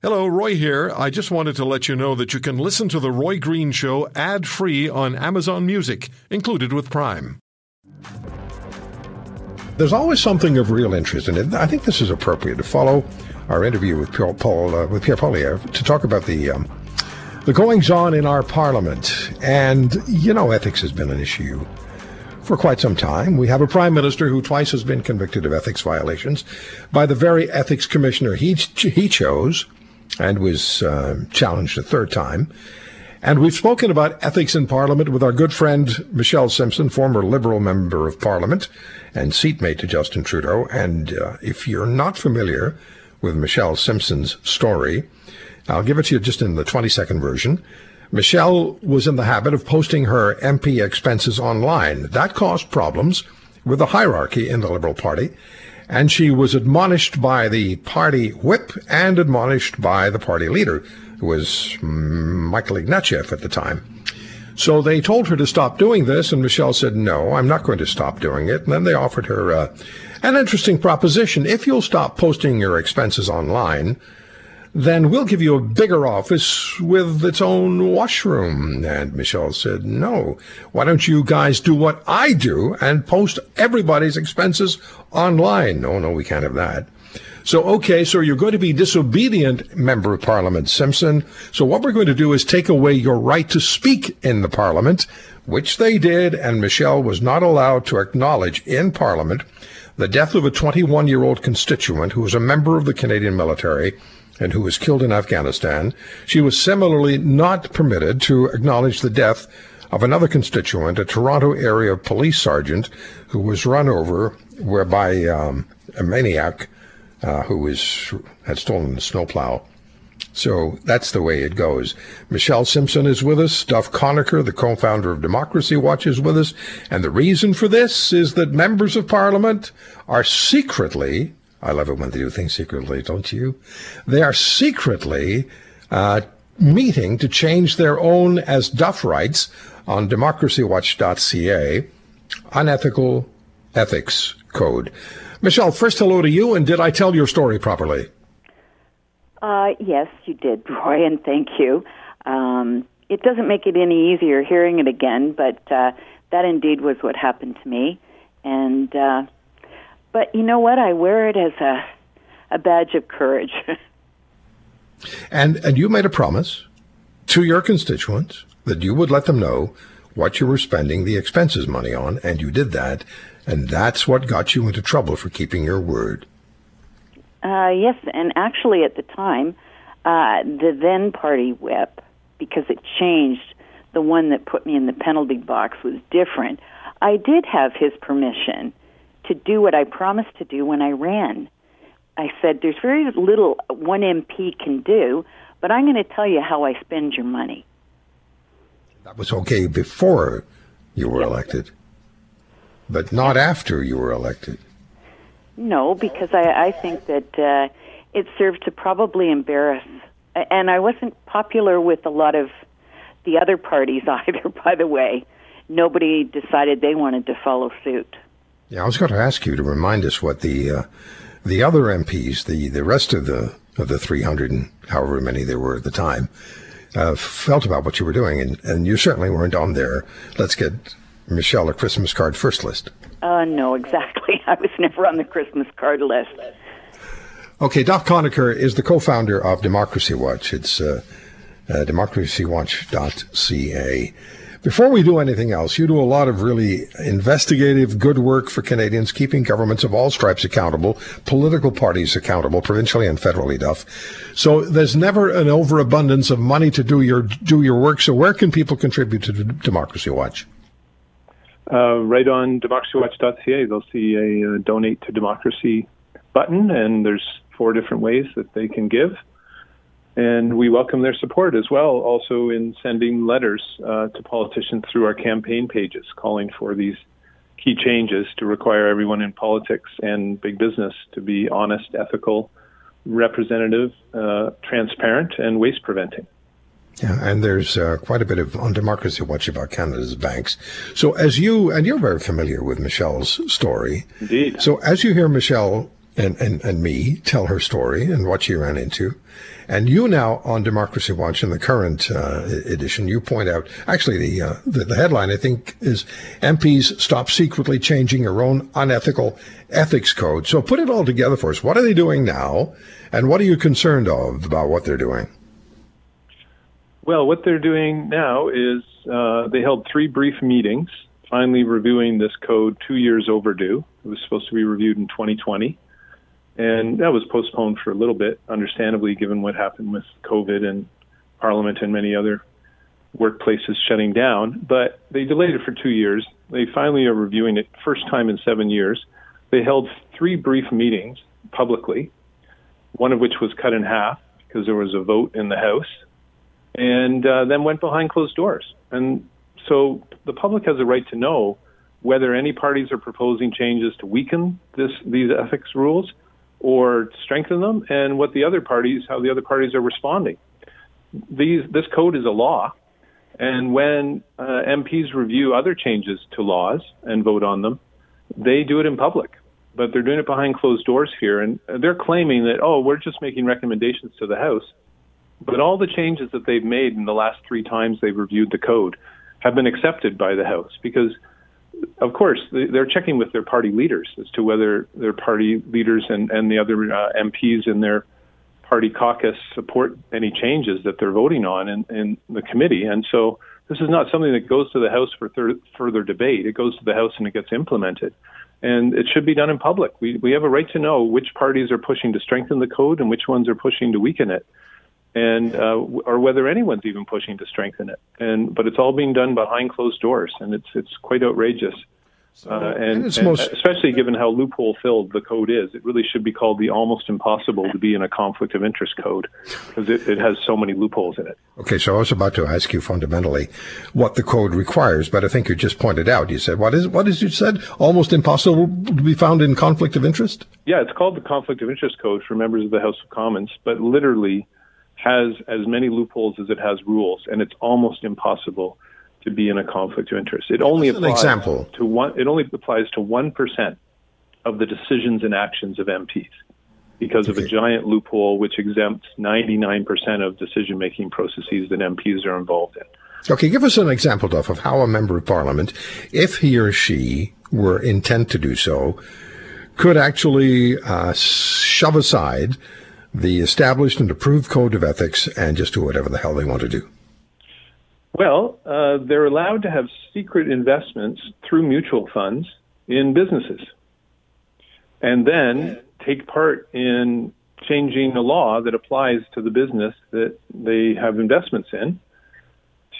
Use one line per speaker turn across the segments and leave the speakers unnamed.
Hello, Roy here. I just wanted to let you know that you can listen to The Roy Green Show ad free on Amazon Music, included with Prime.
There's always something of real interest in it. I think this is appropriate to follow our interview with Pierre, Paul, uh, with Pierre Poilievre to talk about the um, the goings on in our parliament. And you know, ethics has been an issue for quite some time. We have a prime minister who twice has been convicted of ethics violations by the very ethics commissioner he he chose and was uh, challenged a third time. And we've spoken about ethics in Parliament with our good friend Michelle Simson, former Liberal Member of Parliament and seatmate to Justin Trudeau. And uh, if you're not familiar with Michelle Simson's story, I'll give it to you just in the 20 second version. Michelle was in the habit of posting her MP expenses online. That caused problems with the hierarchy in the Liberal Party and she was admonished by the party whip and admonished by the party leader, who was Michael Ignatieff at the time. So they told her to stop doing this, and Michelle said, No, I'm not going to stop doing it. And then they offered her uh, an interesting proposition. If you'll stop posting your expenses online, then we'll give you a bigger office with its own washroom. And Michelle said, no, why don't you guys do what I do and post everybody's expenses online? No, no, we can't have that. So, okay, so you're going to be disobedient, Member of Parliament Simson. So what we're going to do is take away your right to speak in the Parliament, which they did, and Michelle was not allowed to acknowledge in Parliament the death of a 21 year old constituent who was a member of the Canadian military and who was killed in Afghanistan, she was similarly not permitted to acknowledge the death of another constituent, a Toronto area police sergeant, who was run over by um, a maniac uh, who was, had stolen a snowplow. So that's the way it goes. Michelle Simson is with us. Duff Conacher, the co-founder of Democracy Watch, is with us. And the reason for this is that members of parliament are secretly I love it when they do things secretly, don't you? They are secretly uh, meeting to change their own, as Duff writes on democracywatch.ca, unethical ethics code. Michelle, first hello to you, and did I tell your story properly?
Uh, yes, you did, Roy, and thank you. Um, it doesn't make it any easier hearing it again, but uh, that indeed was what happened to me. And uh, but you know what? I wear it as a a badge of courage.
and and you made a promise to your constituents that you would let them know what you were spending the expenses money on, and you did that, and that's what got you into trouble for keeping your word.
Uh, yes, and actually at the time, uh, the then party whip, because it changed, the one that put me in the penalty box was different. I did have his permission to do what I promised to do when I ran. I said, There's very little one MP can do, but I'm going to tell you how I spend your money.
That was okay before you were elected, but not after you were elected.
No, because I, I think that uh, it served to probably embarrass. And I wasn't popular with a lot of the other parties either, by the way. Nobody decided they wanted to follow suit.
Yeah, I was going to ask you to remind us what the uh, the other MPs, the the rest of the of the 300 and however many there were at the time, uh, felt about what you were doing, and and you certainly weren't on there. Let's get Michelle a Christmas card first list.
Uh, no, exactly. I was never on the Christmas card list.
Okay, Duff Conacher is the co-founder of Democracy Watch. It's uh, uh, democracywatch.ca. Before we do anything else, you do a lot of really investigative, good work for Canadians, keeping governments of all stripes accountable, political parties accountable, provincially and federally, Duff. So there's never an overabundance of money to do your do your work. So where can people contribute to Democracy Watch?
Uh, right on democracywatch.ca, they'll see a uh, donate to democracy button, and there's four different ways that they can give and we welcome their support as well, also in sending letters uh, to politicians through our campaign pages calling for these key changes to require everyone in politics and big business to be honest, ethical, representative, uh, transparent, and waste preventing.
Yeah, and there's uh, quite a bit of on Democracy Watch about Canada's banks. So as you, and you're very familiar with Michelle's story.
Indeed.
So as you hear Michelle and, and, and me tell her story and what she ran into. And you now on Democracy Watch in the current uh, edition, you point out actually the, uh, the, the headline I think is MPs stop secretly changing their own unethical ethics code. So put it all together for us. What are they doing now, and what are you concerned of about what they're doing?
Well, what they're doing now is uh, they held three brief meetings, finally reviewing this code two years overdue. It was supposed to be reviewed in 2020, and that was postponed for a little bit, understandably, given what happened with COVID and Parliament and many other workplaces shutting down. But they delayed it for two years. They finally are reviewing it, first time in seven years. They held three brief meetings publicly, one of which was cut in half because there was a vote in the House and uh, then went behind closed doors. And so the public has a right to know whether any parties are proposing changes to weaken this, these ethics rules or strengthen them, and what the other parties, how the other parties are responding. These, this code is a law, and when uh, MPs review other changes to laws and vote on them, they do it in public. But they're doing it behind closed doors here, and they're claiming that, oh, we're just making recommendations to the House. But all the changes that they've made in the last three times they've reviewed the code have been accepted by the House because, of course, they're checking with their party leaders as to whether their party leaders and, and the other uh, MPs in their party caucus support any changes that they're voting on in, in the committee. And so this is not something that goes to the House for thir- further debate. It goes to the House and it gets implemented. And it should be done in public. We, we have a right to know which parties are pushing to strengthen the code and which ones are pushing to weaken it and uh, or whether anyone's even pushing to strengthen it. And but it's all being done behind closed doors, and it's it's quite outrageous. So, uh, and, and, most... especially given how loophole filled the code is, it really should be called the almost impossible to be in a conflict of interest code because it, it has so many loopholes in it.
Okay, so I was about to ask you fundamentally what the code requires, but I think you just pointed out. You said what is what is you said almost impossible to be found in conflict of interest?
Yeah, it's called the conflict of interest code for members of the House of Commons, but literally has as many loopholes as it has rules, and it's almost impossible to be in a conflict of interest. It only applies
example.
to one. It only applies to one percent of the decisions and actions of MPs because okay. of a giant loophole which exempts 99% of decision making processes that MPs are involved in.
Okay, give us an example, Duff, of how a member of parliament, if he or she were intent to do so, could actually uh, shove aside the established and approved code of ethics and just do whatever the hell they want to do?
Well, uh, they're allowed to have secret investments through mutual funds in businesses and then take part in changing the law that applies to the business that they have investments in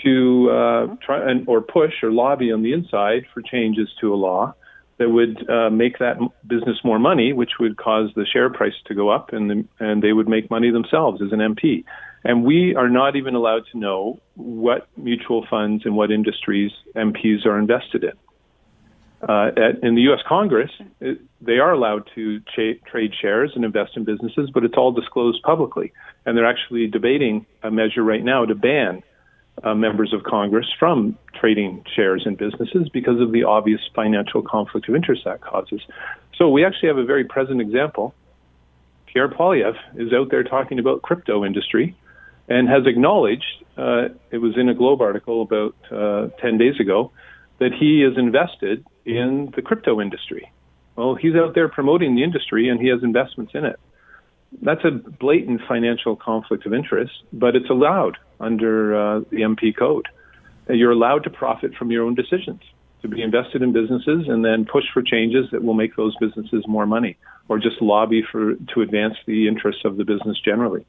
to uh, try and, or push or lobby on the inside for changes to a law that would uh, make that business more money, which would cause the share price to go up, and the, and they would make money themselves as an MP. And we are not even allowed to know what mutual funds and what industries MPs are invested in. Uh, at, in the U.S. Congress, it, they are allowed to cha- trade shares and invest in businesses, but it's all disclosed publicly. And they're actually debating a measure right now to ban uh, members of Congress from trading shares in businesses because of the obvious financial conflict of interest that causes. So we actually have a very present example. Pierre Poilievre is out there talking about crypto industry and has acknowledged, uh, it was in a Globe article about uh, 10 days ago, that he is invested in the crypto industry. Well, he's out there promoting the industry and he has investments in it that's a blatant financial conflict of interest, but it's allowed under uh, the MP code. You're allowed to profit from your own decisions, to be invested in businesses and then push for changes that will make those businesses more money, or just lobby for to advance the interests of the business generally.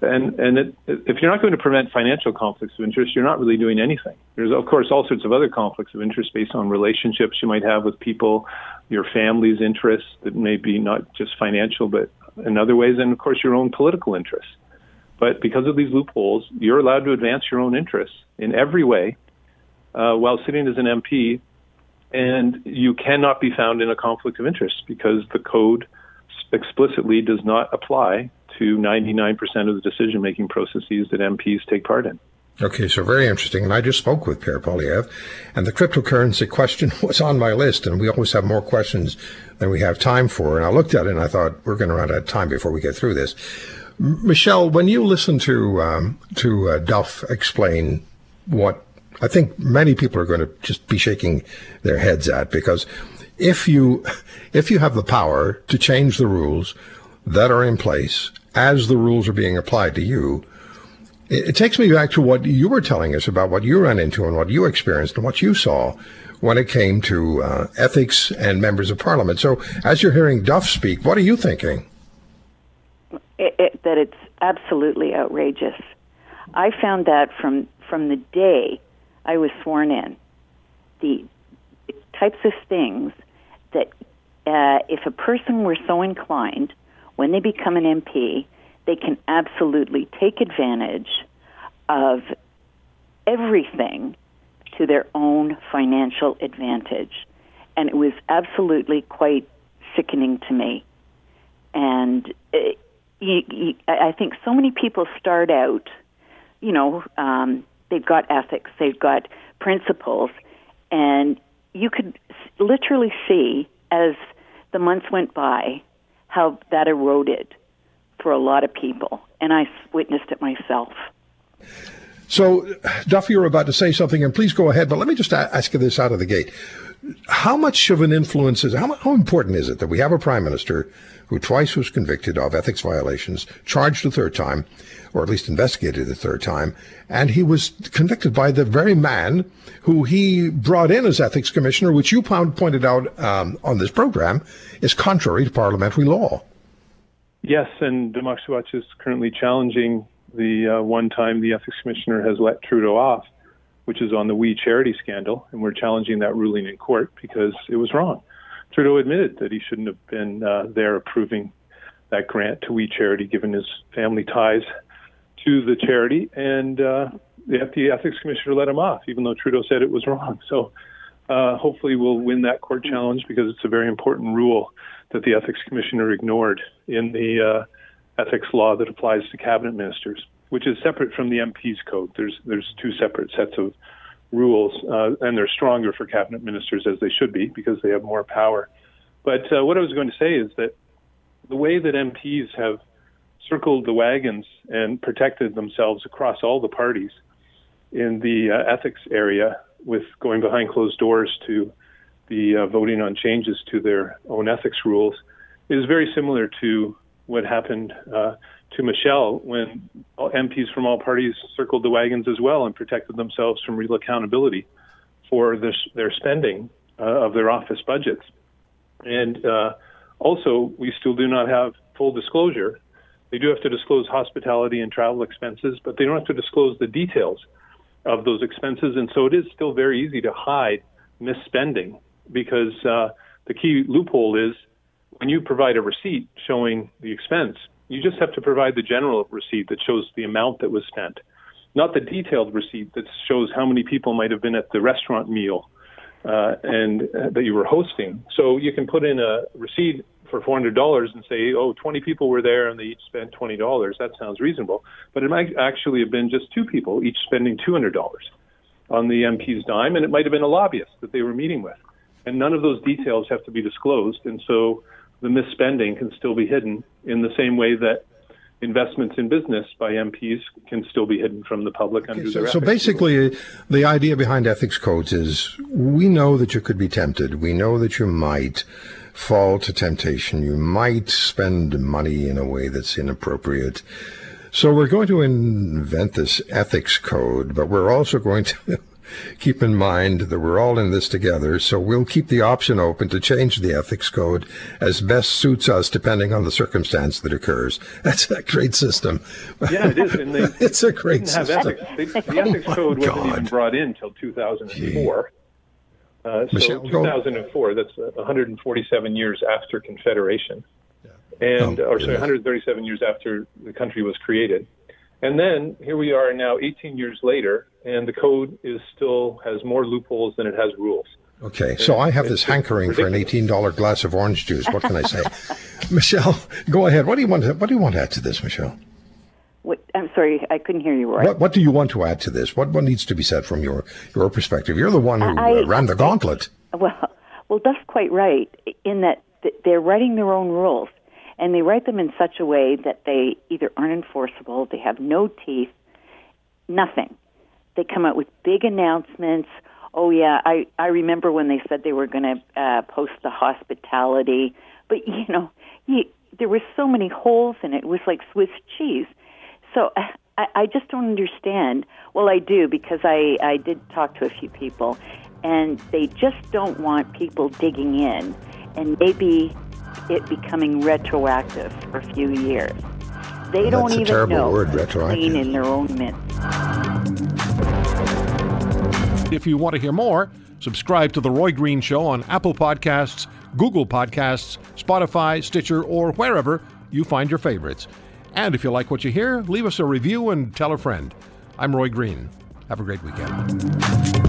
And and it, if you're not going to prevent financial conflicts of interest, you're not really doing anything. There's of course all sorts of other conflicts of interest based on relationships you might have with people, your family's interests that may be not just financial but in other ways, and of course your own political interests. But because of these loopholes, you're allowed to advance your own interests in every way uh, while sitting as an MP, and you cannot be found in a conflict of interest because the code explicitly does not apply to 99% of the decision making processes that MPs take part in.
Okay, so very interesting. And I just spoke with Pierre Poilievre, and the cryptocurrency question was on my list, and we always have more questions than we have time for. And I looked at it and I thought, we're going to run out of time before we get through this. Michelle, when you listen to um, to uh, Duff explain what I think many people are going to just be shaking their heads at, because if you if you have the power to change the rules that are in place as the rules are being applied to you, it, it takes me back to what you were telling us about what you ran into and what you experienced and what you saw when it came to uh, ethics and members of parliament. So, as you're hearing Duff speak, what are you thinking?
That it's absolutely outrageous. I found that from from the day I was sworn in, the types of things that uh, if a person were so inclined, when they become an MP, they can absolutely take advantage of everything to their own financial advantage. And it was absolutely quite sickening to me. And it, you, you, I think so many people start out, you know, um, they've got ethics, they've got principles, and you could literally see as the months went by how that eroded for a lot of people. And I witnessed it myself.
So, Duffy, you're about to say something, and please go ahead, but let me just ask you this out of the gate. How much of an influence is, how, how important is it that we have a prime minister who twice was convicted of ethics violations, charged a third time, or at least investigated a third time, and he was convicted by the very man who he brought in as ethics commissioner, which you pointed out um, on this program is contrary to parliamentary law.
Yes, and Democracy Watch is currently challenging the uh, one time the ethics commissioner has let Trudeau off, which is on the We Charity scandal, and we're challenging that ruling in court because it was wrong. Trudeau admitted that he shouldn't have been uh, there approving that grant to We Charity, given his family ties to the charity, and uh, the ethics commissioner let him off, even though Trudeau said it was wrong. So uh, hopefully we'll win that court challenge because it's a very important rule that the ethics commissioner ignored in the uh, ethics law that applies to cabinet ministers, which is separate from the MP's code. There's there's two separate sets of rules, uh, and they're stronger for cabinet ministers as they should be because they have more power. But uh, what I was going to say is that the way that MPs have circled the wagons and protected themselves across all the parties in the uh, ethics area with going behind closed doors to the uh, voting on changes to their own ethics rules is very similar to what happened uh, to Michelle when MPs from all parties circled the wagons as well and protected themselves from real accountability for their spending uh, of their office budgets. And uh, also, we still do not have full disclosure. They do have to disclose hospitality and travel expenses, but they don't have to disclose the details of those expenses. And so it is still very easy to hide misspending because uh, the key loophole is when you provide a receipt showing the expense, you just have to provide the general receipt that shows the amount that was spent, not the detailed receipt that shows how many people might have been at the restaurant meal uh, and uh, that you were hosting. So you can put in a receipt for $400 and say, oh, 20 people were there and they each spent $20. That sounds reasonable. But it might actually have been just two people, each spending $200 on the MP's dime, and it might have been a lobbyist that they were meeting with. And none of those details have to be disclosed. And so the misspending can still be hidden in the same way that investments in business by MPs can still be hidden from the public under
so,
their
so basically rules. the idea behind ethics codes is we know that you could be tempted. We know that you might fall to temptation. You might spend money in a way that's inappropriate. So we're going to invent this ethics code but we're also going to keep in mind that we're all in this together, so we'll keep the option open to change the ethics code as best suits us depending on the circumstance that occurs. That's a great system.
Yeah, it is. And they,
it's a great
system. Ethics. They, the ethics oh code wasn't even brought in until 2004. Uh, so Michelle, 2004, that's 147 years after Confederation. And, oh, or sorry, 137 years after the country was created. And then here we are now 18 years later, and the code is still has more loopholes than it has rules.
Okay, so I have this hankering for an $18 glass of orange juice. What can I say? Michelle, go ahead. What do you want to, what do you want to add to this, Michelle?
What, I'm sorry, I couldn't hear you right.
What, what do you want to add to this? What, what needs to be said from your, your perspective? You're the one who
I,
uh, ran the gauntlet.
Well, well, that's quite right. In that they're writing their own rules, and they write them in such a way that they either aren't enforceable, they have no teeth, nothing. They come out with big announcements. Oh yeah, I I remember when they said they were going to uh, post the hospitality, but you know, you, there were so many holes in it. It was like Swiss cheese. So I, I just don't understand. Well, I do because I I did talk to a few people, and they just don't want people digging in, and maybe it becoming retroactive for a few years. They
That's
don't even know
word, retroactive.
clean in their own mint.
If you want to hear more, subscribe to The Roy Green Show on Apple Podcasts, Google Podcasts, Spotify, Stitcher, or wherever you find your favorites. And if you like what you hear, leave us a review and tell a friend. I'm Roy Green. Have a great weekend.